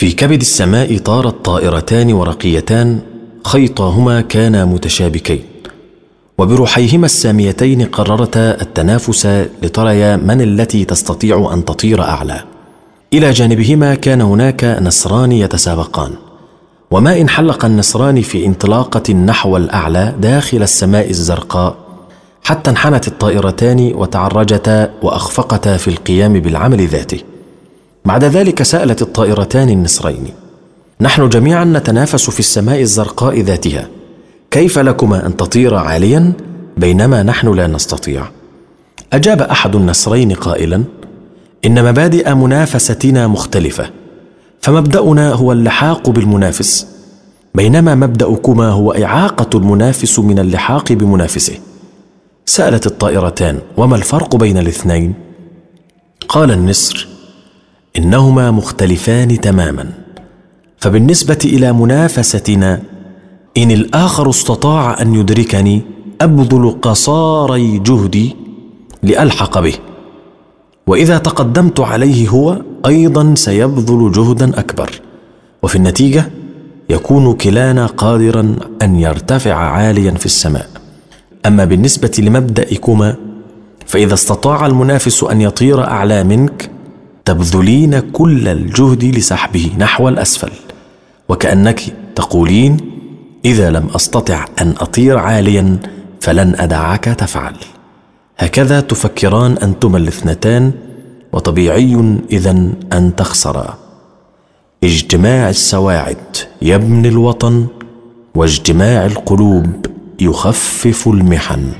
في كبد السماء طارت طائرتان ورقيتان خيطاهما كانا متشابكين. وبروحيهما الساميتين قررتا التنافس لتريا من التي تستطيع أن تطير أعلى. إلى جانبهما كان هناك نسران يتسابقان. وما إن حلق النسران في انطلاقة نحو الأعلى داخل السماء الزرقاء حتى انحنت الطائرتان وتعرجتا وأخفقتا في القيام بالعمل ذاته. بعد ذلك سألت الطائرتان النسرين نحن جميعا نتنافس في السماء الزرقاء ذاتها. كيف لكما أن تطير عاليا؟ بينما نحن لا نستطيع. أجاب أحد النسرين قائلا إن مبادئ منافستنا مختلفة فمبدأنا هو اللحاق بالمنافس. بينما مبدأكما هو إعاقة المنافس من اللحاق بمنافسه. سألت الطائرتان وما الفرق بين الاثنين؟ قال النسر إنهما مختلفان تماما. فبالنسبة إلى منافستنا إن الآخر استطاع أن يدركني أبذل قصاري جهدي لألحق به. وإذا تقدمت عليه هو أيضا سيبذل جهدا أكبر. وفي النتيجة يكون كلانا قادرا أن يرتفع عاليا في السماء. أما بالنسبة لمبدأكما فإذا استطاع المنافس أن يطير أعلى منك تبذلين كل الجهد لسحبه نحو الأسفل وكأنك تقولين إذا لم أستطع أن أطير عاليا فلن أدعك تفعل. هكذا تفكران أنتما الاثنتان وطبيعي اذا أن تخسرا. اجتماع السواعد يبني الوطن واجتماع القلوب يخفف المحن.